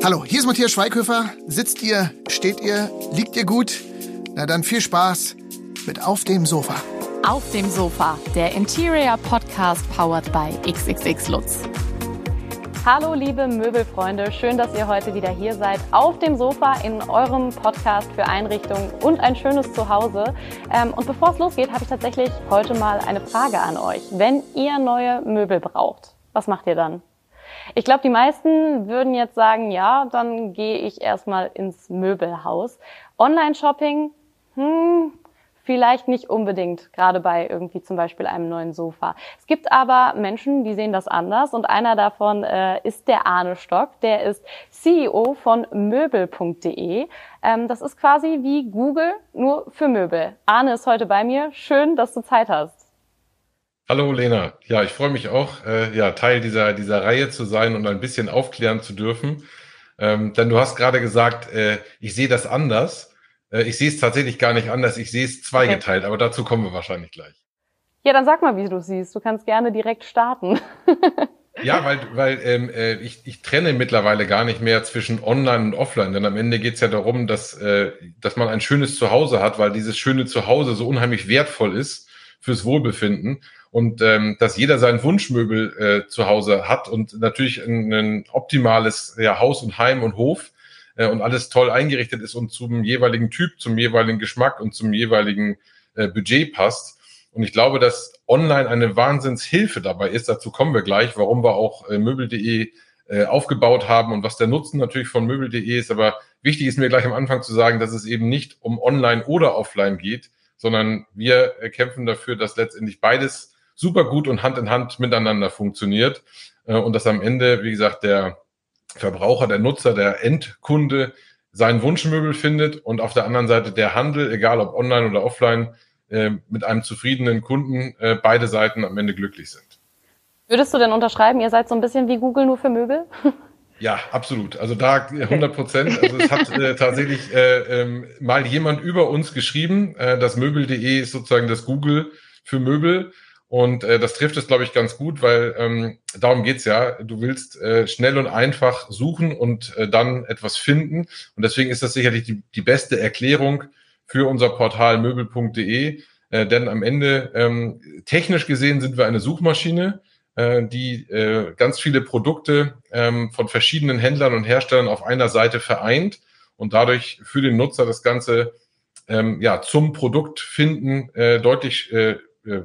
Hallo, hier ist Matthias Schweighöfer. Sitzt ihr, steht ihr, liegt ihr gut? Na dann viel Spaß mit Auf dem Sofa. Auf dem Sofa, der Interior Podcast powered by XXX Lutz. Hallo liebe Möbelfreunde, schön, dass ihr heute wieder hier seid auf dem Sofa in eurem Podcast für Einrichtungen und ein schönes Zuhause. Ähm, und bevor es losgeht, habe ich tatsächlich heute mal eine Frage an euch. Wenn ihr neue Möbel braucht, was macht ihr dann? Ich glaube, die meisten würden jetzt sagen, ja, dann gehe ich erstmal ins Möbelhaus. Online-Shopping, hm, vielleicht nicht unbedingt, gerade bei irgendwie zum Beispiel einem neuen Sofa. Es gibt aber Menschen, die sehen das anders und einer davon äh, ist der Arne Stock, der ist CEO von möbel.de. Ähm, das ist quasi wie Google, nur für Möbel. Arne ist heute bei mir. Schön, dass du Zeit hast. Hallo Lena, ja, ich freue mich auch, äh, ja, Teil dieser, dieser Reihe zu sein und ein bisschen aufklären zu dürfen. Ähm, denn du hast gerade gesagt, äh, ich sehe das anders. Äh, ich sehe es tatsächlich gar nicht anders, ich sehe es zweigeteilt, okay. aber dazu kommen wir wahrscheinlich gleich. Ja, dann sag mal, wie du siehst. Du kannst gerne direkt starten. ja, weil, weil ähm, äh, ich, ich trenne mittlerweile gar nicht mehr zwischen Online und Offline, denn am Ende geht es ja darum, dass, äh, dass man ein schönes Zuhause hat, weil dieses schöne Zuhause so unheimlich wertvoll ist fürs Wohlbefinden und ähm, dass jeder sein Wunschmöbel äh, zu Hause hat und natürlich ein, ein optimales ja, Haus und Heim und Hof äh, und alles toll eingerichtet ist und zum jeweiligen Typ, zum jeweiligen Geschmack und zum jeweiligen äh, Budget passt. Und ich glaube, dass online eine Wahnsinnshilfe dabei ist. Dazu kommen wir gleich, warum wir auch äh, möbel.de äh, aufgebaut haben und was der Nutzen natürlich von möbel.de ist. Aber wichtig ist mir gleich am Anfang zu sagen, dass es eben nicht um online oder offline geht, sondern wir äh, kämpfen dafür, dass letztendlich beides super gut und Hand in Hand miteinander funktioniert äh, und dass am Ende, wie gesagt, der Verbraucher, der Nutzer, der Endkunde sein Wunschmöbel findet und auf der anderen Seite der Handel, egal ob online oder offline, äh, mit einem zufriedenen Kunden äh, beide Seiten am Ende glücklich sind. Würdest du denn unterschreiben, ihr seid so ein bisschen wie Google nur für Möbel? Ja, absolut. Also da 100 Prozent. Also es hat äh, tatsächlich äh, ähm, mal jemand über uns geschrieben, äh, das Möbel.de ist sozusagen das Google für Möbel. Und äh, das trifft es, glaube ich, ganz gut, weil ähm, darum geht's ja. Du willst äh, schnell und einfach suchen und äh, dann etwas finden. Und deswegen ist das sicherlich die, die beste Erklärung für unser Portal möbel.de. Äh, denn am Ende, ähm, technisch gesehen, sind wir eine Suchmaschine, äh, die äh, ganz viele Produkte ähm, von verschiedenen Händlern und Herstellern auf einer Seite vereint und dadurch für den Nutzer das Ganze ähm, ja, zum Produkt finden äh, deutlich äh,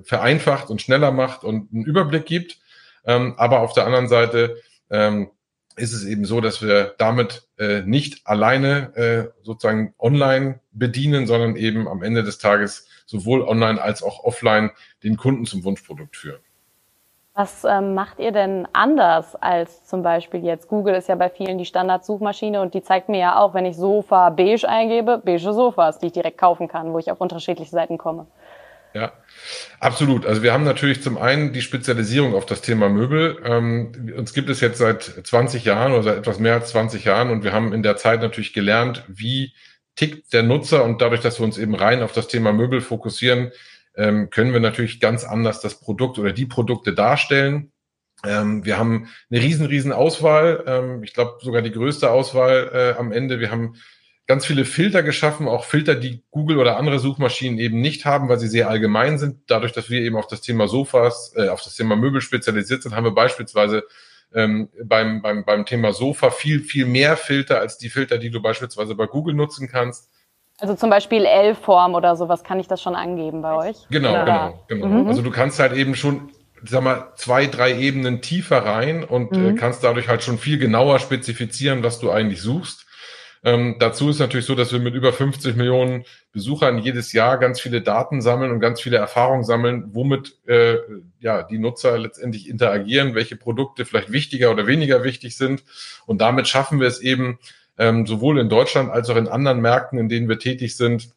vereinfacht und schneller macht und einen Überblick gibt. Ähm, aber auf der anderen Seite ähm, ist es eben so, dass wir damit äh, nicht alleine äh, sozusagen online bedienen, sondern eben am Ende des Tages sowohl online als auch offline den Kunden zum Wunschprodukt führen. Was ähm, macht ihr denn anders als zum Beispiel jetzt? Google ist ja bei vielen die Standardsuchmaschine und die zeigt mir ja auch, wenn ich Sofa beige eingebe, beige Sofas, die ich direkt kaufen kann, wo ich auf unterschiedliche Seiten komme. Ja, absolut. Also wir haben natürlich zum einen die Spezialisierung auf das Thema Möbel. Ähm, uns gibt es jetzt seit 20 Jahren oder seit etwas mehr als 20 Jahren und wir haben in der Zeit natürlich gelernt, wie tickt der Nutzer und dadurch, dass wir uns eben rein auf das Thema Möbel fokussieren, ähm, können wir natürlich ganz anders das Produkt oder die Produkte darstellen. Ähm, wir haben eine riesen, riesen Auswahl. Ähm, ich glaube sogar die größte Auswahl äh, am Ende. Wir haben ganz viele Filter geschaffen, auch Filter, die Google oder andere Suchmaschinen eben nicht haben, weil sie sehr allgemein sind. Dadurch, dass wir eben auf das Thema Sofas, äh, auf das Thema Möbel spezialisiert sind, haben wir beispielsweise ähm, beim, beim, beim Thema Sofa viel, viel mehr Filter als die Filter, die du beispielsweise bei Google nutzen kannst. Also zum Beispiel L-Form oder sowas, kann ich das schon angeben bei euch? Genau, oder? genau, genau. Mhm. Also du kannst halt eben schon, sag mal, zwei, drei Ebenen tiefer rein und äh, mhm. äh, kannst dadurch halt schon viel genauer spezifizieren, was du eigentlich suchst. Ähm, dazu ist natürlich so, dass wir mit über 50 Millionen Besuchern jedes Jahr ganz viele Daten sammeln und ganz viele Erfahrungen sammeln, womit äh, ja die Nutzer letztendlich interagieren, welche Produkte vielleicht wichtiger oder weniger wichtig sind. Und damit schaffen wir es eben ähm, sowohl in Deutschland als auch in anderen Märkten, in denen wir tätig sind,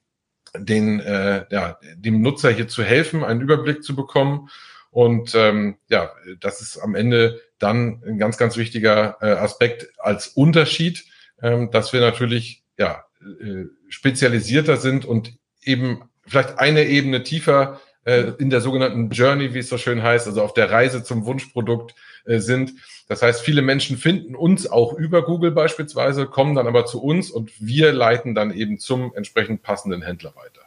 den, äh, ja, dem Nutzer hier zu helfen, einen Überblick zu bekommen. Und ähm, ja, das ist am Ende dann ein ganz, ganz wichtiger äh, Aspekt als Unterschied ähm, dass wir natürlich ja, äh, spezialisierter sind und eben vielleicht eine Ebene tiefer äh, in der sogenannten Journey, wie es so schön heißt, also auf der Reise zum Wunschprodukt äh, sind. Das heißt, viele Menschen finden uns auch über Google beispielsweise, kommen dann aber zu uns und wir leiten dann eben zum entsprechend passenden Händler weiter.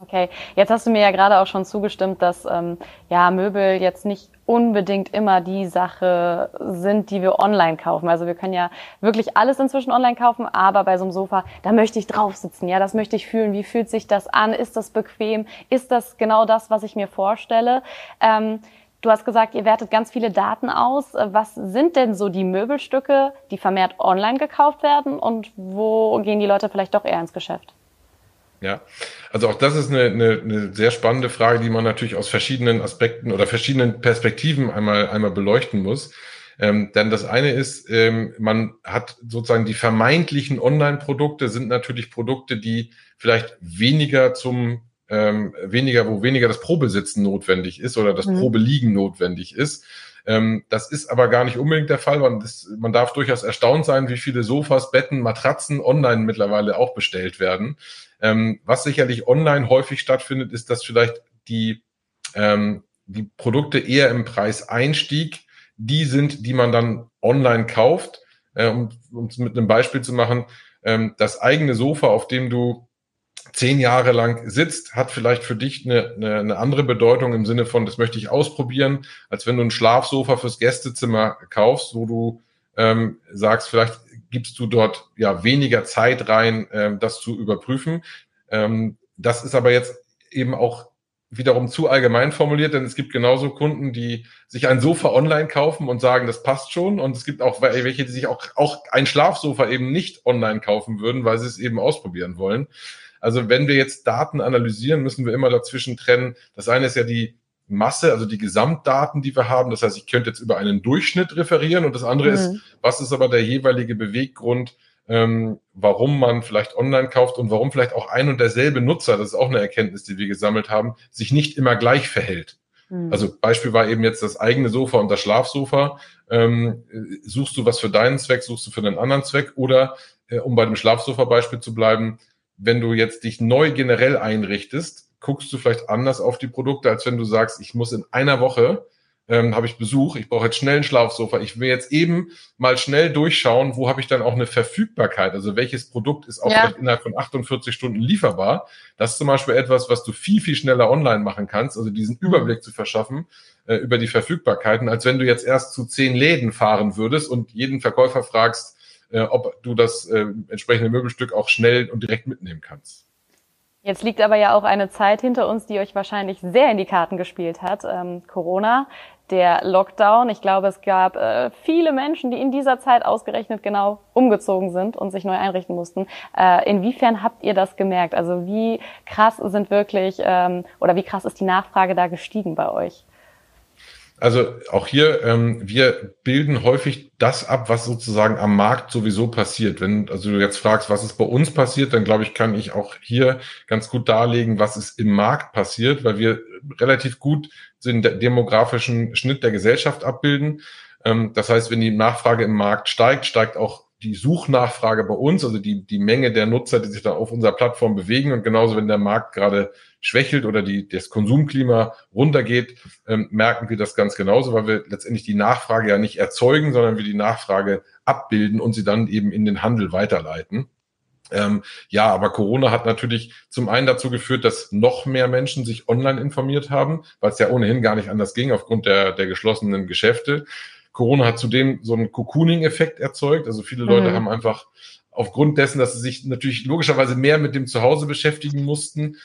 Okay, jetzt hast du mir ja gerade auch schon zugestimmt, dass ähm, ja Möbel jetzt nicht unbedingt immer die Sache sind, die wir online kaufen. Also wir können ja wirklich alles inzwischen online kaufen, aber bei so einem Sofa, da möchte ich drauf sitzen, ja, das möchte ich fühlen. Wie fühlt sich das an? Ist das bequem? Ist das genau das, was ich mir vorstelle? Ähm, Du hast gesagt, ihr wertet ganz viele Daten aus. Was sind denn so die Möbelstücke, die vermehrt online gekauft werden und wo gehen die Leute vielleicht doch eher ins Geschäft? Ja, also auch das ist eine, eine, eine sehr spannende Frage, die man natürlich aus verschiedenen Aspekten oder verschiedenen Perspektiven einmal, einmal beleuchten muss. Ähm, denn das eine ist, ähm, man hat sozusagen die vermeintlichen Online-Produkte sind natürlich Produkte, die vielleicht weniger zum ähm, weniger, wo weniger das Probesitzen notwendig ist oder das mhm. Probeliegen notwendig ist. Ähm, das ist aber gar nicht unbedingt der Fall. Man, ist, man darf durchaus erstaunt sein, wie viele Sofas, Betten, Matratzen online mittlerweile auch bestellt werden. Ähm, was sicherlich online häufig stattfindet, ist, dass vielleicht die, ähm, die Produkte eher im Preiseinstieg die sind, die man dann online kauft. Äh, um es mit einem Beispiel zu machen, ähm, das eigene Sofa, auf dem du zehn Jahre lang sitzt, hat vielleicht für dich eine, eine, eine andere Bedeutung im Sinne von, das möchte ich ausprobieren, als wenn du ein Schlafsofa fürs Gästezimmer kaufst, wo du ähm, sagst, vielleicht gibst du dort ja weniger Zeit rein, ähm, das zu überprüfen. Ähm, das ist aber jetzt eben auch wiederum zu allgemein formuliert, denn es gibt genauso Kunden, die sich ein Sofa online kaufen und sagen, das passt schon. Und es gibt auch welche, die sich auch, auch ein Schlafsofa eben nicht online kaufen würden, weil sie es eben ausprobieren wollen. Also wenn wir jetzt Daten analysieren, müssen wir immer dazwischen trennen. Das eine ist ja die Masse, also die Gesamtdaten, die wir haben. Das heißt, ich könnte jetzt über einen Durchschnitt referieren und das andere mhm. ist, was ist aber der jeweilige Beweggrund, ähm, warum man vielleicht online kauft und warum vielleicht auch ein und derselbe Nutzer, das ist auch eine Erkenntnis, die wir gesammelt haben, sich nicht immer gleich verhält. Mhm. Also Beispiel war eben jetzt das eigene Sofa und das Schlafsofa. Ähm, suchst du was für deinen Zweck, suchst du für einen anderen Zweck oder, äh, um bei dem Schlafsofa-Beispiel zu bleiben, wenn du jetzt dich neu generell einrichtest, guckst du vielleicht anders auf die Produkte, als wenn du sagst, ich muss in einer Woche ähm, habe ich Besuch, ich brauche jetzt schnell ein Schlafsofa. Ich will jetzt eben mal schnell durchschauen, wo habe ich dann auch eine Verfügbarkeit, also welches Produkt ist auch ja. innerhalb von 48 Stunden lieferbar. Das ist zum Beispiel etwas, was du viel, viel schneller online machen kannst, also diesen mhm. Überblick zu verschaffen äh, über die Verfügbarkeiten, als wenn du jetzt erst zu zehn Läden fahren würdest und jeden Verkäufer fragst, äh, ob du das äh, entsprechende Möbelstück auch schnell und direkt mitnehmen kannst. Jetzt liegt aber ja auch eine Zeit hinter uns, die euch wahrscheinlich sehr in die Karten gespielt hat. Ähm, Corona, der Lockdown. Ich glaube, es gab äh, viele Menschen, die in dieser Zeit ausgerechnet genau umgezogen sind und sich neu einrichten mussten. Äh, inwiefern habt ihr das gemerkt? Also wie krass sind wirklich ähm, oder wie krass ist die Nachfrage da gestiegen bei euch? Also auch hier, ähm, wir bilden häufig das ab, was sozusagen am Markt sowieso passiert. Wenn also du jetzt fragst, was ist bei uns passiert, dann glaube ich, kann ich auch hier ganz gut darlegen, was ist im Markt passiert, weil wir relativ gut den demografischen Schnitt der Gesellschaft abbilden. Ähm, das heißt, wenn die Nachfrage im Markt steigt, steigt auch die Suchnachfrage bei uns, also die, die Menge der Nutzer, die sich da auf unserer Plattform bewegen. Und genauso, wenn der Markt gerade schwächelt oder die, das Konsumklima runtergeht, ähm, merken wir das ganz genauso, weil wir letztendlich die Nachfrage ja nicht erzeugen, sondern wir die Nachfrage abbilden und sie dann eben in den Handel weiterleiten. Ähm, ja, aber Corona hat natürlich zum einen dazu geführt, dass noch mehr Menschen sich online informiert haben, weil es ja ohnehin gar nicht anders ging aufgrund der, der geschlossenen Geschäfte. Corona hat zudem so einen Cocooning-Effekt erzeugt. Also viele Leute mhm. haben einfach aufgrund dessen, dass sie sich natürlich logischerweise mehr mit dem Zuhause beschäftigen mussten,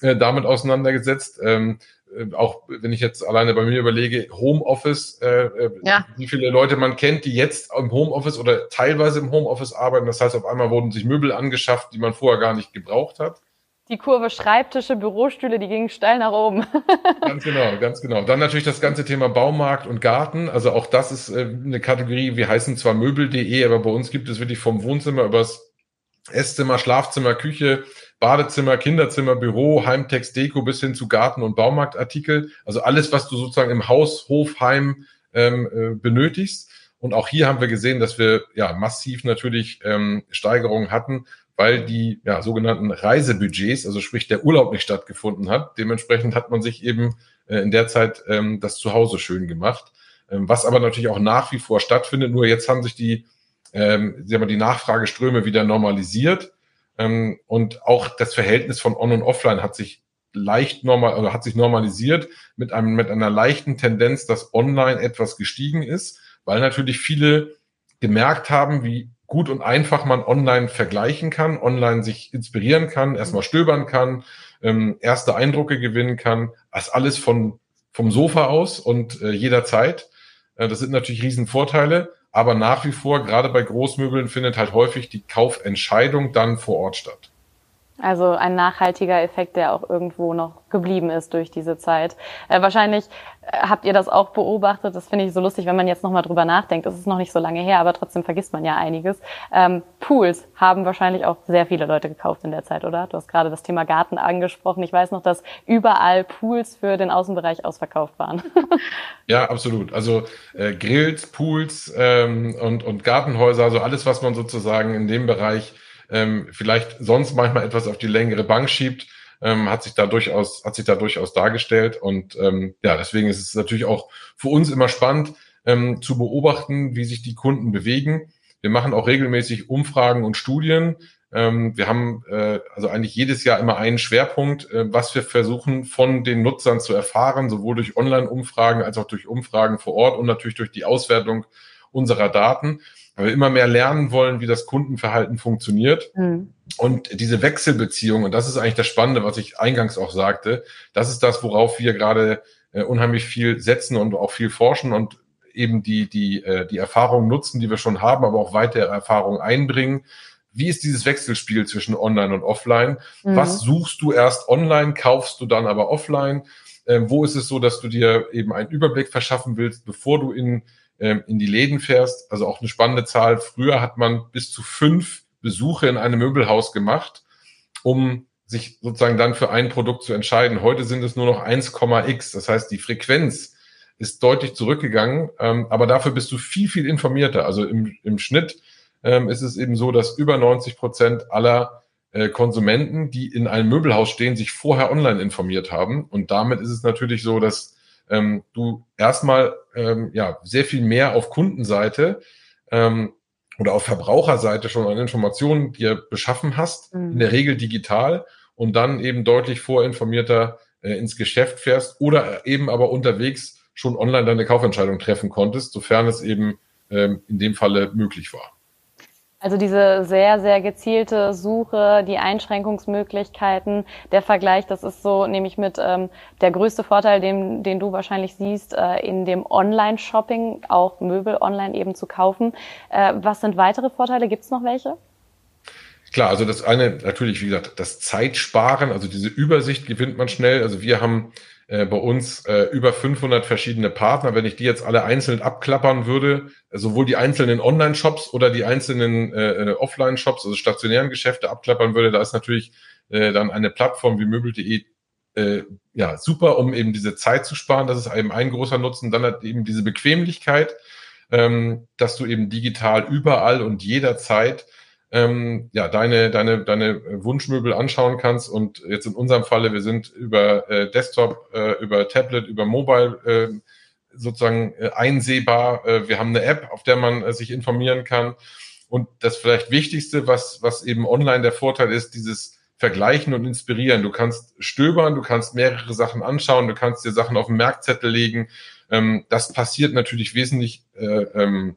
äh, damit auseinandergesetzt. Ähm, äh, auch wenn ich jetzt alleine bei mir überlege, Homeoffice, äh, äh, ja. wie viele Leute man kennt, die jetzt im Homeoffice oder teilweise im Homeoffice arbeiten. Das heißt, auf einmal wurden sich Möbel angeschafft, die man vorher gar nicht gebraucht hat die Kurve Schreibtische, Bürostühle, die gingen steil nach oben. ganz genau, ganz genau. Dann natürlich das ganze Thema Baumarkt und Garten. Also auch das ist äh, eine Kategorie, wir heißen zwar Möbel.de, aber bei uns gibt es wirklich vom Wohnzimmer übers Esszimmer, Schlafzimmer, Küche, Badezimmer, Kinderzimmer, Büro, Heimtext, Deko bis hin zu Garten- und Baumarktartikel. Also alles, was du sozusagen im Haus, Hof, Heim ähm, äh, benötigst. Und auch hier haben wir gesehen, dass wir ja massiv natürlich ähm, Steigerungen hatten, weil die ja, sogenannten Reisebudgets, also sprich der Urlaub nicht stattgefunden hat. Dementsprechend hat man sich eben äh, in der Zeit ähm, das Zuhause schön gemacht, ähm, was aber natürlich auch nach wie vor stattfindet. Nur jetzt haben sich die, ähm, sagen wir, die Nachfrageströme wieder normalisiert ähm, und auch das Verhältnis von On und Offline hat sich leicht normal, also hat sich normalisiert mit einem mit einer leichten Tendenz, dass Online etwas gestiegen ist, weil natürlich viele gemerkt haben, wie gut und einfach man online vergleichen kann, online sich inspirieren kann, erstmal stöbern kann, ähm, erste Eindrücke gewinnen kann, das alles von, vom Sofa aus und äh, jederzeit. Äh, das sind natürlich Riesenvorteile, aber nach wie vor, gerade bei Großmöbeln, findet halt häufig die Kaufentscheidung dann vor Ort statt. Also ein nachhaltiger Effekt, der auch irgendwo noch geblieben ist durch diese Zeit. Äh, wahrscheinlich äh, habt ihr das auch beobachtet. Das finde ich so lustig, wenn man jetzt nochmal drüber nachdenkt. Es ist noch nicht so lange her, aber trotzdem vergisst man ja einiges. Ähm, Pools haben wahrscheinlich auch sehr viele Leute gekauft in der Zeit, oder? Du hast gerade das Thema Garten angesprochen. Ich weiß noch, dass überall Pools für den Außenbereich ausverkauft waren. ja, absolut. Also äh, Grills, Pools ähm, und, und Gartenhäuser, also alles, was man sozusagen in dem Bereich ähm, vielleicht sonst manchmal etwas auf die längere Bank schiebt, ähm, hat sich da durchaus, hat sich da durchaus dargestellt. Und ähm, ja, deswegen ist es natürlich auch für uns immer spannend ähm, zu beobachten, wie sich die Kunden bewegen. Wir machen auch regelmäßig Umfragen und Studien. Ähm, wir haben äh, also eigentlich jedes Jahr immer einen Schwerpunkt, äh, was wir versuchen von den Nutzern zu erfahren, sowohl durch Online-Umfragen als auch durch Umfragen vor Ort und natürlich durch die Auswertung unserer Daten weil wir immer mehr lernen wollen, wie das Kundenverhalten funktioniert. Mhm. Und diese Wechselbeziehung, und das ist eigentlich das Spannende, was ich eingangs auch sagte, das ist das, worauf wir gerade äh, unheimlich viel setzen und auch viel forschen und eben die, die, äh, die Erfahrungen nutzen, die wir schon haben, aber auch weitere Erfahrungen einbringen. Wie ist dieses Wechselspiel zwischen Online und Offline? Mhm. Was suchst du erst online, kaufst du dann aber offline? Ähm, wo ist es so, dass du dir eben einen Überblick verschaffen willst, bevor du in in die Läden fährst. Also auch eine spannende Zahl. Früher hat man bis zu fünf Besuche in einem Möbelhaus gemacht, um sich sozusagen dann für ein Produkt zu entscheiden. Heute sind es nur noch 1,x. Das heißt, die Frequenz ist deutlich zurückgegangen, ähm, aber dafür bist du viel, viel informierter. Also im, im Schnitt ähm, ist es eben so, dass über 90 Prozent aller äh, Konsumenten, die in einem Möbelhaus stehen, sich vorher online informiert haben. Und damit ist es natürlich so, dass ähm, du erstmal ähm, ja sehr viel mehr auf Kundenseite ähm, oder auf Verbraucherseite schon an Informationen dir beschaffen hast, mhm. in der Regel digital und dann eben deutlich vorinformierter äh, ins Geschäft fährst oder eben aber unterwegs schon online deine Kaufentscheidung treffen konntest, sofern es eben ähm, in dem Falle möglich war. Also diese sehr, sehr gezielte Suche, die Einschränkungsmöglichkeiten, der Vergleich, das ist so, nehme ich mit, ähm, der größte Vorteil, den, den du wahrscheinlich siehst, äh, in dem Online-Shopping, auch Möbel online eben zu kaufen. Äh, was sind weitere Vorteile? Gibt es noch welche? Klar, also das eine natürlich, wie gesagt, das Zeitsparen, also diese Übersicht gewinnt man schnell. Also wir haben äh, bei uns äh, über 500 verschiedene Partner. Wenn ich die jetzt alle einzeln abklappern würde, sowohl die einzelnen Online-Shops oder die einzelnen äh, äh, Offline-Shops, also stationären Geschäfte abklappern würde, da ist natürlich äh, dann eine Plattform wie möbel.de äh, ja super, um eben diese Zeit zu sparen. Das ist eben ein großer Nutzen. Dann hat eben diese Bequemlichkeit, ähm, dass du eben digital überall und jederzeit ähm, ja, deine, deine, deine Wunschmöbel anschauen kannst. Und jetzt in unserem Falle, wir sind über äh, Desktop, äh, über Tablet, über Mobile äh, sozusagen einsehbar. Äh, wir haben eine App, auf der man äh, sich informieren kann. Und das vielleicht Wichtigste, was, was eben online der Vorteil ist, dieses Vergleichen und Inspirieren. Du kannst stöbern, du kannst mehrere Sachen anschauen, du kannst dir Sachen auf den Merkzettel legen. Ähm, das passiert natürlich wesentlich, äh, ähm,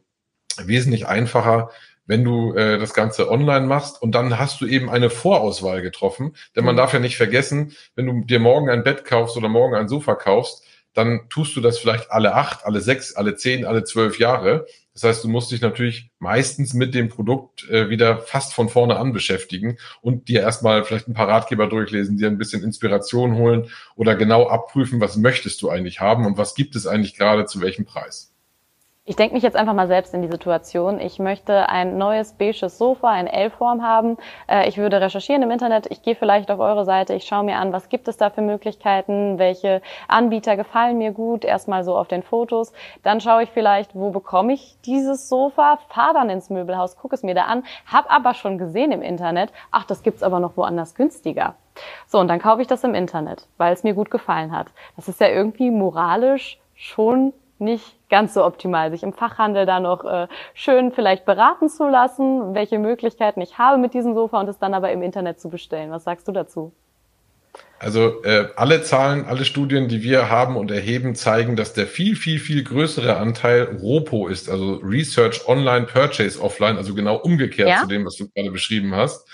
wesentlich einfacher, wenn du äh, das Ganze online machst und dann hast du eben eine Vorauswahl getroffen. Denn man mhm. darf ja nicht vergessen, wenn du dir morgen ein Bett kaufst oder morgen ein Sofa kaufst, dann tust du das vielleicht alle acht, alle sechs, alle zehn, alle zwölf Jahre. Das heißt, du musst dich natürlich meistens mit dem Produkt äh, wieder fast von vorne an beschäftigen und dir erstmal vielleicht ein paar Ratgeber durchlesen, dir ein bisschen Inspiration holen oder genau abprüfen, was möchtest du eigentlich haben und was gibt es eigentlich gerade zu welchem Preis. Ich denke mich jetzt einfach mal selbst in die Situation. Ich möchte ein neues beiges Sofa in L-Form haben. Äh, ich würde recherchieren im Internet. Ich gehe vielleicht auf eure Seite. Ich schaue mir an, was gibt es da für Möglichkeiten, welche Anbieter gefallen mir gut. Erstmal so auf den Fotos. Dann schaue ich vielleicht, wo bekomme ich dieses Sofa. Fahre dann ins Möbelhaus, gucke es mir da an. Hab aber schon gesehen im Internet. Ach, das gibt's aber noch woanders günstiger. So, und dann kaufe ich das im Internet, weil es mir gut gefallen hat. Das ist ja irgendwie moralisch schon nicht ganz so optimal, sich im Fachhandel da noch äh, schön vielleicht beraten zu lassen, welche Möglichkeiten ich habe mit diesem Sofa und es dann aber im Internet zu bestellen. Was sagst du dazu? Also äh, alle Zahlen, alle Studien, die wir haben und erheben, zeigen, dass der viel, viel, viel größere Anteil ROPO ist, also Research Online, Purchase Offline, also genau umgekehrt ja? zu dem, was du gerade beschrieben hast.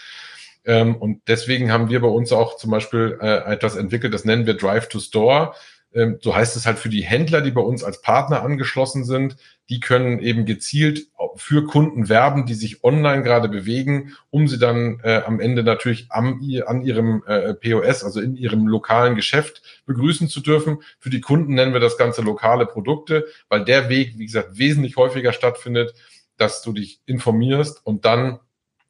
Ähm, und deswegen haben wir bei uns auch zum Beispiel äh, etwas entwickelt, das nennen wir Drive to Store. Ähm, so heißt es halt für die Händler, die bei uns als Partner angeschlossen sind, die können eben gezielt für Kunden werben, die sich online gerade bewegen, um sie dann äh, am Ende natürlich am, an ihrem äh, POS, also in ihrem lokalen Geschäft begrüßen zu dürfen. Für die Kunden nennen wir das Ganze lokale Produkte, weil der Weg, wie gesagt, wesentlich häufiger stattfindet, dass du dich informierst und dann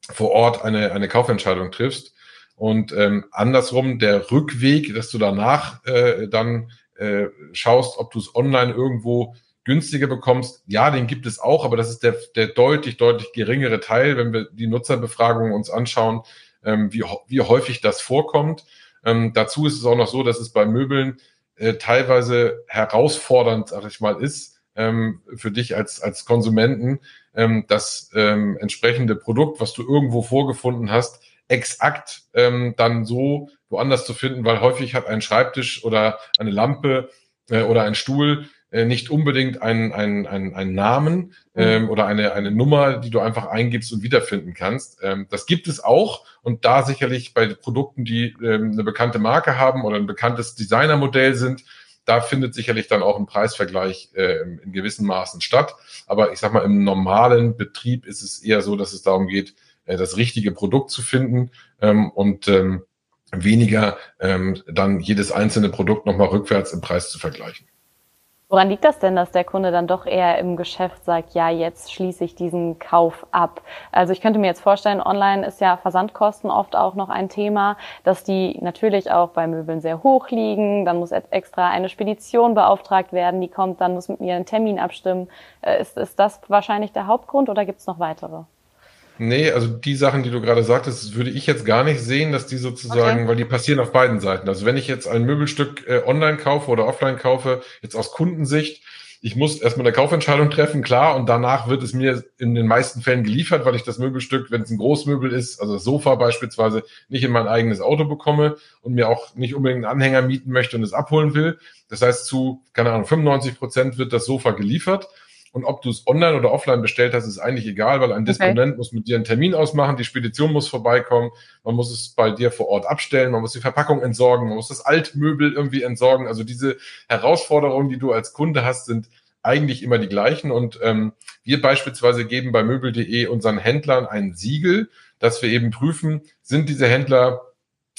vor Ort eine, eine Kaufentscheidung triffst. Und ähm, andersrum der Rückweg, dass du danach äh, dann äh, schaust, ob du es online irgendwo günstiger bekommst. Ja, den gibt es auch, aber das ist der, der deutlich, deutlich geringere Teil, wenn wir die Nutzerbefragungen uns anschauen, ähm, wie, wie häufig das vorkommt. Ähm, dazu ist es auch noch so, dass es bei Möbeln äh, teilweise herausfordernd, sag ich mal, ist, ähm, für dich als, als Konsumenten, ähm, das ähm, entsprechende Produkt, was du irgendwo vorgefunden hast, exakt ähm, dann so woanders zu finden, weil häufig hat ein Schreibtisch oder eine Lampe äh, oder ein Stuhl äh, nicht unbedingt einen, einen, einen, einen Namen mhm. ähm, oder eine, eine Nummer, die du einfach eingibst und wiederfinden kannst. Ähm, das gibt es auch und da sicherlich bei Produkten, die ähm, eine bekannte Marke haben oder ein bekanntes Designermodell sind, da findet sicherlich dann auch ein Preisvergleich äh, in gewissen Maßen statt. Aber ich sag mal, im normalen Betrieb ist es eher so, dass es darum geht, äh, das richtige Produkt zu finden ähm, und ähm, weniger ähm, dann jedes einzelne Produkt nochmal rückwärts im Preis zu vergleichen. Woran liegt das denn, dass der Kunde dann doch eher im Geschäft sagt, ja, jetzt schließe ich diesen Kauf ab? Also ich könnte mir jetzt vorstellen, online ist ja Versandkosten oft auch noch ein Thema, dass die natürlich auch bei Möbeln sehr hoch liegen. Dann muss extra eine Spedition beauftragt werden, die kommt, dann muss mit mir einen Termin abstimmen. Äh, ist, ist das wahrscheinlich der Hauptgrund oder gibt es noch weitere? Nee, also die Sachen, die du gerade sagtest, würde ich jetzt gar nicht sehen, dass die sozusagen, okay. weil die passieren auf beiden Seiten. Also wenn ich jetzt ein Möbelstück äh, online kaufe oder offline kaufe, jetzt aus Kundensicht, ich muss erstmal eine Kaufentscheidung treffen, klar, und danach wird es mir in den meisten Fällen geliefert, weil ich das Möbelstück, wenn es ein Großmöbel ist, also das Sofa beispielsweise, nicht in mein eigenes Auto bekomme und mir auch nicht unbedingt einen Anhänger mieten möchte und es abholen will. Das heißt, zu, keine Ahnung, 95 Prozent wird das Sofa geliefert und ob du es online oder offline bestellt hast, ist eigentlich egal, weil ein Disponent okay. muss mit dir einen Termin ausmachen, die Spedition muss vorbeikommen, man muss es bei dir vor Ort abstellen, man muss die Verpackung entsorgen, man muss das Altmöbel irgendwie entsorgen. Also diese Herausforderungen, die du als Kunde hast, sind eigentlich immer die gleichen. Und ähm, wir beispielsweise geben bei möbel.de unseren Händlern ein Siegel, dass wir eben prüfen, sind diese Händler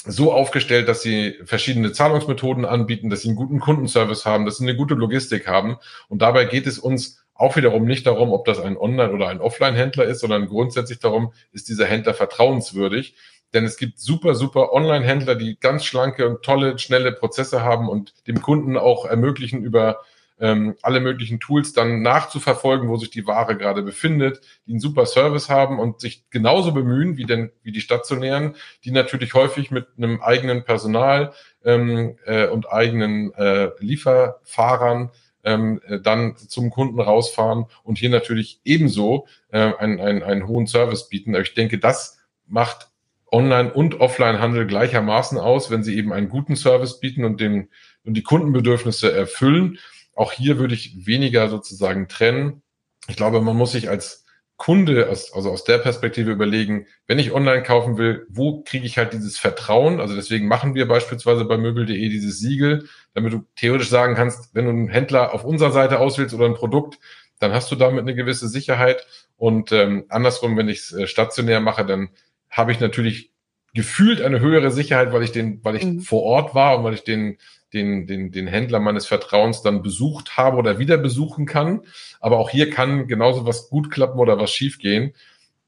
so aufgestellt, dass sie verschiedene Zahlungsmethoden anbieten, dass sie einen guten Kundenservice haben, dass sie eine gute Logistik haben. Und dabei geht es uns auch wiederum nicht darum, ob das ein Online- oder ein Offline-Händler ist, sondern grundsätzlich darum, ist dieser Händler vertrauenswürdig. Denn es gibt super, super Online-Händler, die ganz schlanke und tolle, schnelle Prozesse haben und dem Kunden auch ermöglichen, über ähm, alle möglichen Tools dann nachzuverfolgen, wo sich die Ware gerade befindet, die einen super Service haben und sich genauso bemühen wie denn wie die stationären, die natürlich häufig mit einem eigenen Personal ähm, äh, und eigenen äh, Lieferfahrern ähm, äh, dann zum Kunden rausfahren und hier natürlich ebenso äh, einen, einen, einen hohen Service bieten. Ich denke, das macht Online- und Offline-Handel gleichermaßen aus, wenn sie eben einen guten Service bieten und, den, und die Kundenbedürfnisse erfüllen. Auch hier würde ich weniger sozusagen trennen. Ich glaube, man muss sich als Kunde, aus, also aus der Perspektive überlegen, wenn ich online kaufen will, wo kriege ich halt dieses Vertrauen? Also deswegen machen wir beispielsweise bei möbel.de dieses Siegel, damit du theoretisch sagen kannst, wenn du einen Händler auf unserer Seite auswählst oder ein Produkt, dann hast du damit eine gewisse Sicherheit. Und ähm, andersrum, wenn ich es äh, stationär mache, dann habe ich natürlich gefühlt eine höhere Sicherheit, weil ich den, weil ich mhm. vor Ort war und weil ich den den, den, den Händler meines Vertrauens dann besucht habe oder wieder besuchen kann. Aber auch hier kann genauso was gut klappen oder was schief gehen.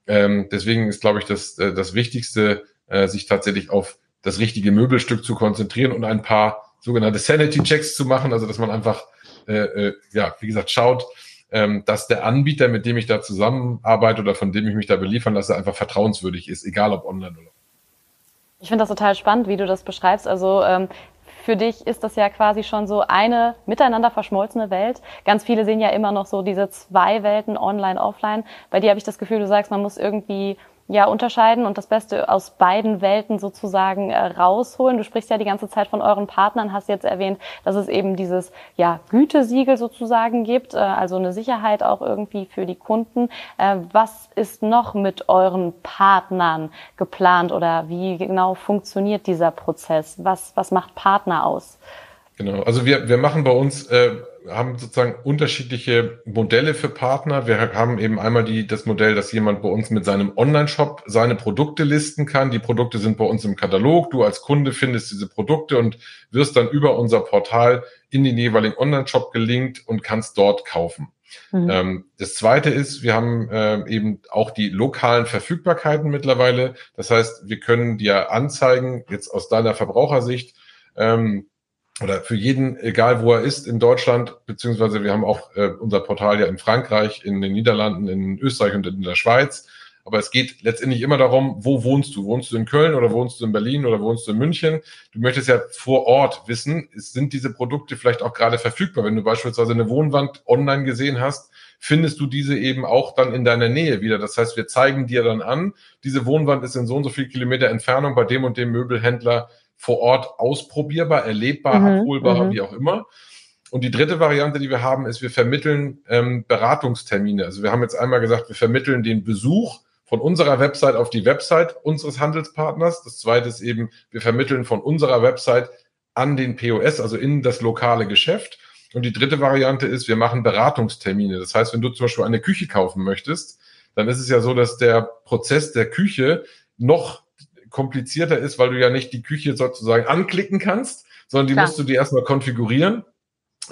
Ähm, deswegen ist, glaube ich, das, äh, das Wichtigste, äh, sich tatsächlich auf das richtige Möbelstück zu konzentrieren und ein paar sogenannte Sanity-Checks zu machen, also dass man einfach, äh, äh, ja, wie gesagt, schaut, ähm, dass der Anbieter, mit dem ich da zusammenarbeite oder von dem ich mich da beliefern lasse, einfach vertrauenswürdig ist, egal ob online oder. Ich finde das total spannend, wie du das beschreibst. Also ähm, für dich ist das ja quasi schon so eine miteinander verschmolzene Welt. Ganz viele sehen ja immer noch so diese zwei Welten, online, offline. Bei dir habe ich das Gefühl, du sagst, man muss irgendwie ja unterscheiden und das Beste aus beiden Welten sozusagen äh, rausholen. Du sprichst ja die ganze Zeit von euren Partnern, hast jetzt erwähnt, dass es eben dieses ja Gütesiegel sozusagen gibt, äh, also eine Sicherheit auch irgendwie für die Kunden. Äh, was ist noch mit euren Partnern geplant oder wie genau funktioniert dieser Prozess? Was was macht Partner aus? Genau, also wir wir machen bei uns äh, haben sozusagen unterschiedliche Modelle für Partner. Wir haben eben einmal die, das Modell, dass jemand bei uns mit seinem Online-Shop seine Produkte listen kann. Die Produkte sind bei uns im Katalog. Du als Kunde findest diese Produkte und wirst dann über unser Portal in den jeweiligen Online-Shop gelinkt und kannst dort kaufen. Mhm. Ähm, das zweite ist, wir haben äh, eben auch die lokalen Verfügbarkeiten mittlerweile. Das heißt, wir können dir anzeigen, jetzt aus deiner Verbrauchersicht, ähm, oder für jeden, egal wo er ist in Deutschland, beziehungsweise wir haben auch äh, unser Portal ja in Frankreich, in den Niederlanden, in Österreich und in der Schweiz. Aber es geht letztendlich immer darum, wo wohnst du? Wohnst du in Köln oder wohnst du in Berlin oder wohnst du in München? Du möchtest ja vor Ort wissen, sind diese Produkte vielleicht auch gerade verfügbar? Wenn du beispielsweise eine Wohnwand online gesehen hast, findest du diese eben auch dann in deiner Nähe wieder. Das heißt, wir zeigen dir dann an, diese Wohnwand ist in so und so viel Kilometer Entfernung bei dem und dem Möbelhändler vor Ort ausprobierbar, erlebbar, mhm, abholbar, mhm. wie auch immer. Und die dritte Variante, die wir haben, ist, wir vermitteln ähm, Beratungstermine. Also wir haben jetzt einmal gesagt, wir vermitteln den Besuch von unserer Website auf die Website unseres Handelspartners. Das zweite ist eben, wir vermitteln von unserer Website an den POS, also in das lokale Geschäft. Und die dritte Variante ist, wir machen Beratungstermine. Das heißt, wenn du zum Beispiel eine Küche kaufen möchtest, dann ist es ja so, dass der Prozess der Küche noch komplizierter ist, weil du ja nicht die Küche sozusagen anklicken kannst, sondern die Klar. musst du dir erstmal konfigurieren.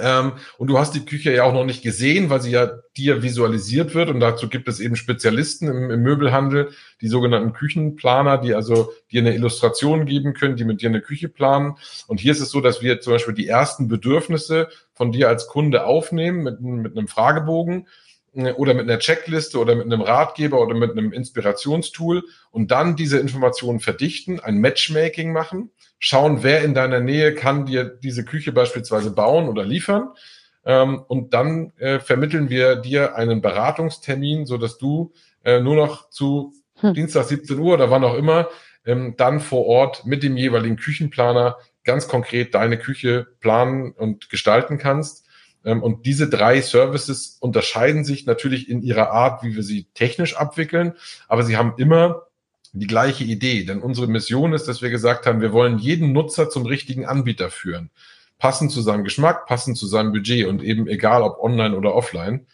Ähm, und du hast die Küche ja auch noch nicht gesehen, weil sie ja dir visualisiert wird. Und dazu gibt es eben Spezialisten im, im, Möbelhandel, die sogenannten Küchenplaner, die also dir eine Illustration geben können, die mit dir eine Küche planen. Und hier ist es so, dass wir zum Beispiel die ersten Bedürfnisse von dir als Kunde aufnehmen mit, mit einem Fragebogen oder mit einer Checkliste oder mit einem Ratgeber oder mit einem Inspirationstool und dann diese Informationen verdichten, ein Matchmaking machen, schauen, wer in deiner Nähe kann dir diese Küche beispielsweise bauen oder liefern. Ähm, und dann äh, vermitteln wir dir einen Beratungstermin, so dass du äh, nur noch zu hm. Dienstag 17 Uhr oder wann auch immer ähm, dann vor Ort mit dem jeweiligen Küchenplaner ganz konkret deine Küche planen und gestalten kannst und diese drei Services unterscheiden sich natürlich in ihrer Art, wie wir sie technisch abwickeln, aber sie haben immer die gleiche Idee. Denn unsere Mission ist, dass wir gesagt haben, wir wollen jeden Nutzer zum richtigen Anbieter führen. Passend zu seinem Geschmack, passend zu seinem Budget und eben egal ob online oder offline.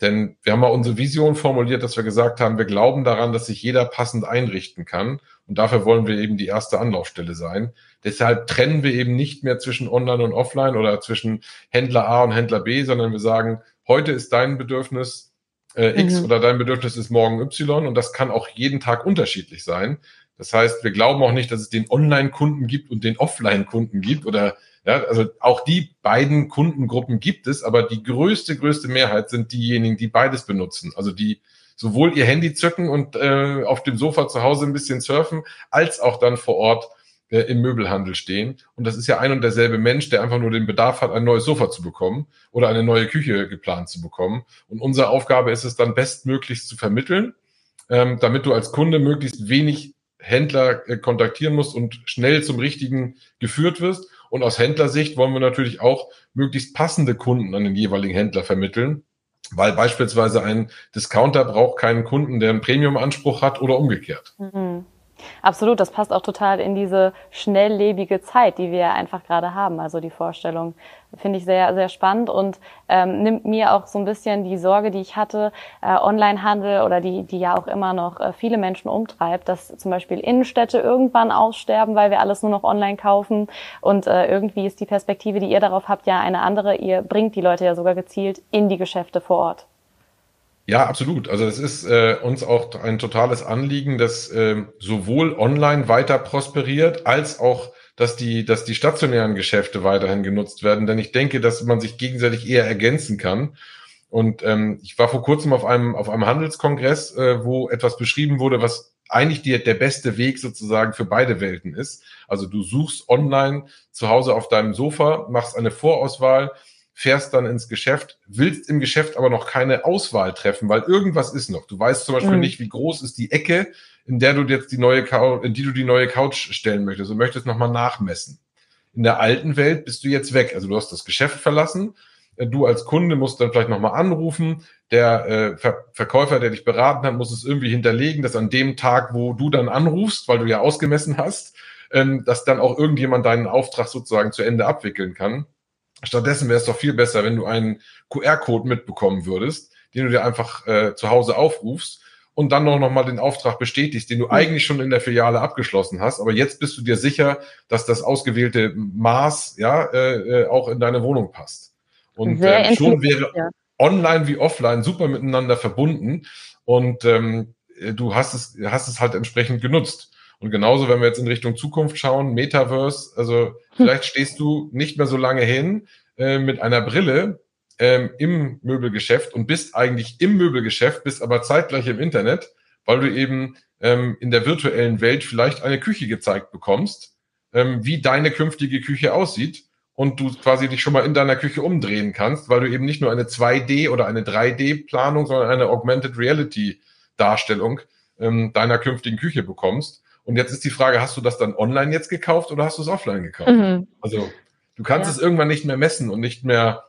Denn wir haben mal unsere Vision formuliert, dass wir gesagt haben, wir glauben daran, dass sich jeder passend einrichten kann. Und dafür wollen wir eben die erste Anlaufstelle sein. Deshalb trennen wir eben nicht mehr zwischen Online und Offline oder zwischen Händler A und Händler B, sondern wir sagen, heute ist dein Bedürfnis äh, X mhm. oder dein Bedürfnis ist morgen Y und das kann auch jeden Tag unterschiedlich sein. Das heißt, wir glauben auch nicht, dass es den Online-Kunden gibt und den Offline-Kunden gibt oder ja, also auch die beiden Kundengruppen gibt es, aber die größte, größte Mehrheit sind diejenigen, die beides benutzen. Also die sowohl ihr Handy zücken und äh, auf dem Sofa zu Hause ein bisschen surfen, als auch dann vor Ort äh, im Möbelhandel stehen. Und das ist ja ein und derselbe Mensch, der einfach nur den Bedarf hat, ein neues Sofa zu bekommen oder eine neue Küche geplant zu bekommen. Und unsere Aufgabe ist es dann bestmöglichst zu vermitteln, ähm, damit du als Kunde möglichst wenig Händler äh, kontaktieren musst und schnell zum richtigen geführt wirst und aus Händlersicht wollen wir natürlich auch möglichst passende Kunden an den jeweiligen Händler vermitteln, weil beispielsweise ein Discounter braucht keinen Kunden, der einen Premium-Anspruch hat oder umgekehrt. Mhm. Absolut, das passt auch total in diese schnelllebige Zeit, die wir einfach gerade haben. Also die Vorstellung finde ich sehr, sehr spannend und ähm, nimmt mir auch so ein bisschen die Sorge, die ich hatte, äh, Onlinehandel oder die, die ja auch immer noch äh, viele Menschen umtreibt, dass zum Beispiel Innenstädte irgendwann aussterben, weil wir alles nur noch online kaufen. Und äh, irgendwie ist die Perspektive, die ihr darauf habt, ja eine andere. Ihr bringt die Leute ja sogar gezielt in die Geschäfte vor Ort. Ja, absolut. Also es ist äh, uns auch ein totales Anliegen, dass äh, sowohl online weiter prosperiert, als auch, dass die, dass die stationären Geschäfte weiterhin genutzt werden. Denn ich denke, dass man sich gegenseitig eher ergänzen kann. Und ähm, ich war vor kurzem auf einem, auf einem Handelskongress, äh, wo etwas beschrieben wurde, was eigentlich die, der beste Weg sozusagen für beide Welten ist. Also du suchst online zu Hause auf deinem Sofa, machst eine Vorauswahl, fährst dann ins Geschäft, willst im Geschäft aber noch keine Auswahl treffen, weil irgendwas ist noch. Du weißt zum Beispiel mhm. nicht, wie groß ist die Ecke, in der du jetzt die neue Couch, in die du die neue Couch stellen möchtest und möchtest nochmal nachmessen. In der alten Welt bist du jetzt weg. Also du hast das Geschäft verlassen. Du als Kunde musst dann vielleicht nochmal anrufen. Der äh, Ver Verkäufer, der dich beraten hat, muss es irgendwie hinterlegen, dass an dem Tag, wo du dann anrufst, weil du ja ausgemessen hast, ähm, dass dann auch irgendjemand deinen Auftrag sozusagen zu Ende abwickeln kann. Stattdessen wäre es doch viel besser, wenn du einen QR-Code mitbekommen würdest, den du dir einfach äh, zu Hause aufrufst und dann noch, noch mal den Auftrag bestätigst, den du mhm. eigentlich schon in der Filiale abgeschlossen hast. Aber jetzt bist du dir sicher, dass das ausgewählte Maß ja äh, äh auch in deine Wohnung passt. Und äh, schon wäre ja. online wie offline super miteinander verbunden und ähm, du hast es, hast es halt entsprechend genutzt. Und genauso, wenn wir jetzt in Richtung Zukunft schauen, Metaverse, also hm. vielleicht stehst du nicht mehr so lange hin äh, mit einer Brille ähm, im Möbelgeschäft und bist eigentlich im Möbelgeschäft, bist aber zeitgleich im Internet, weil du eben ähm, in der virtuellen Welt vielleicht eine Küche gezeigt bekommst, ähm, wie deine künftige Küche aussieht und du quasi dich schon mal in deiner Küche umdrehen kannst, weil du eben nicht nur eine 2D oder eine 3D-Planung, sondern eine Augmented Reality-Darstellung ähm, deiner künftigen Küche bekommst. Und jetzt ist die Frage, hast du das dann online jetzt gekauft oder hast du es offline gekauft? Mhm. Also du kannst ja. es irgendwann nicht mehr messen und nicht mehr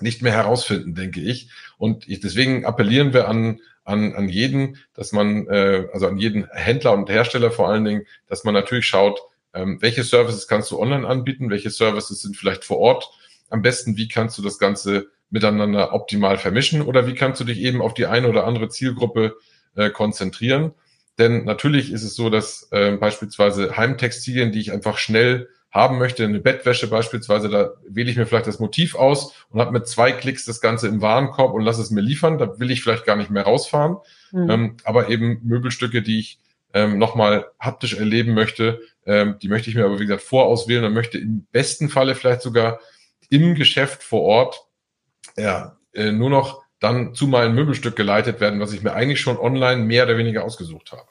nicht mehr herausfinden, denke ich. Und ich, deswegen appellieren wir an an, an jeden, dass man, äh, also an jeden Händler und Hersteller vor allen Dingen, dass man natürlich schaut, ähm, welche Services kannst du online anbieten, welche Services sind vielleicht vor Ort. Am besten, wie kannst du das Ganze miteinander optimal vermischen oder wie kannst du dich eben auf die eine oder andere Zielgruppe äh, konzentrieren. Denn natürlich ist es so, dass äh, beispielsweise Heimtextilien, die ich einfach schnell haben möchte, eine Bettwäsche beispielsweise, da wähle ich mir vielleicht das Motiv aus und habe mit zwei Klicks das Ganze im Warenkorb und lasse es mir liefern. Da will ich vielleicht gar nicht mehr rausfahren. Mhm. Ähm, aber eben Möbelstücke, die ich ähm, nochmal haptisch erleben möchte, ähm, die möchte ich mir aber, wie gesagt, vorauswählen und möchte im besten Falle vielleicht sogar im Geschäft vor Ort ja, äh, nur noch dann zu meinem Möbelstück geleitet werden, was ich mir eigentlich schon online mehr oder weniger ausgesucht habe.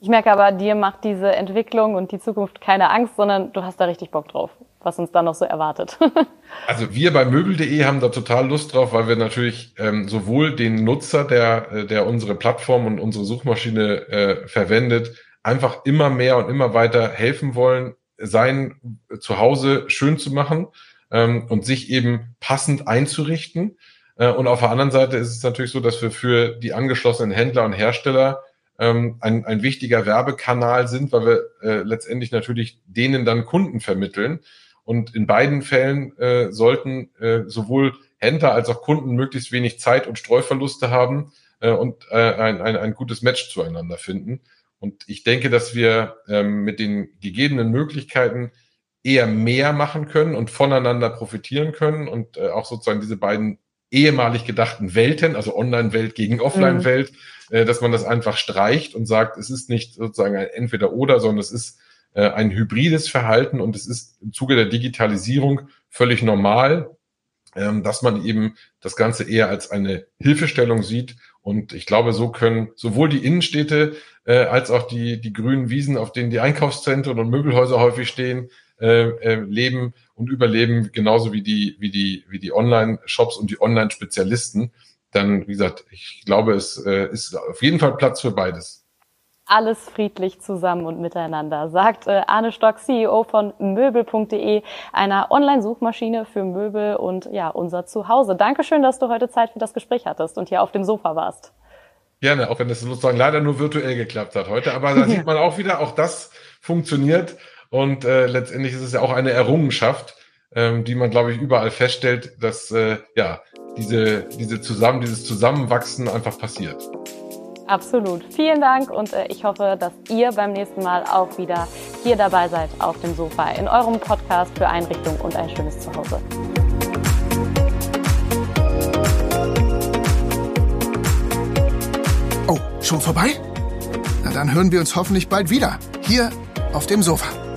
Ich merke aber, dir macht diese Entwicklung und die Zukunft keine Angst, sondern du hast da richtig Bock drauf, was uns da noch so erwartet. also wir bei möbel.de haben da total Lust drauf, weil wir natürlich ähm, sowohl den Nutzer, der, äh, der unsere Plattform und unsere Suchmaschine äh, verwendet, einfach immer mehr und immer weiter helfen wollen, sein Zuhause schön zu machen ähm, und sich eben passend einzurichten. Äh, und auf der anderen Seite ist es natürlich so, dass wir für die angeschlossenen Händler und Hersteller ähm, ein, ein wichtiger Werbekanal sind, weil wir äh, letztendlich natürlich denen dann Kunden vermitteln. Und in beiden Fällen äh, sollten äh, sowohl Händler als auch Kunden möglichst wenig Zeit und Streuverluste haben äh, und äh, ein, ein, ein gutes Match zueinander finden. Und ich denke, dass wir ähm, mit den gegebenen Möglichkeiten eher mehr machen können und voneinander profitieren können und äh, auch sozusagen diese beiden ehemalig gedachten Welten, also Online-Welt gegen Offline-Welt, mhm. äh, dass man das einfach streicht und sagt, es ist nicht sozusagen ein Entweder-Oder, sondern es ist äh, ein hybrides Verhalten und es ist im Zuge der Digitalisierung völlig normal, ähm, dass man eben das Ganze eher als eine Hilfestellung sieht. Und ich glaube, so können sowohl die Innenstädte äh, als auch die, die grünen Wiesen, auf denen die Einkaufszentren und Möbelhäuser häufig stehen, äh, äh, leben und überleben, genauso wie die, wie die, wie die Online-Shops und die Online-Spezialisten. Dann, wie gesagt, ich glaube, es äh, ist auf jeden Fall Platz für beides alles friedlich zusammen und miteinander, sagt äh, Arne Stock, CEO von Möbel.de, einer Online-Suchmaschine für Möbel und ja, unser Zuhause. Dankeschön, dass du heute Zeit für das Gespräch hattest und hier auf dem Sofa warst. Gerne, auch wenn es sozusagen leider nur virtuell geklappt hat heute. Aber da sieht man auch wieder, auch das funktioniert. Und äh, letztendlich ist es ja auch eine Errungenschaft, ähm, die man, glaube ich, überall feststellt, dass äh, ja diese, diese zusammen, dieses Zusammenwachsen einfach passiert. Absolut. Vielen Dank und äh, ich hoffe, dass ihr beim nächsten Mal auch wieder hier dabei seid auf dem Sofa in eurem Podcast für Einrichtung und ein schönes Zuhause. Oh, schon vorbei? Na dann hören wir uns hoffentlich bald wieder hier auf dem Sofa.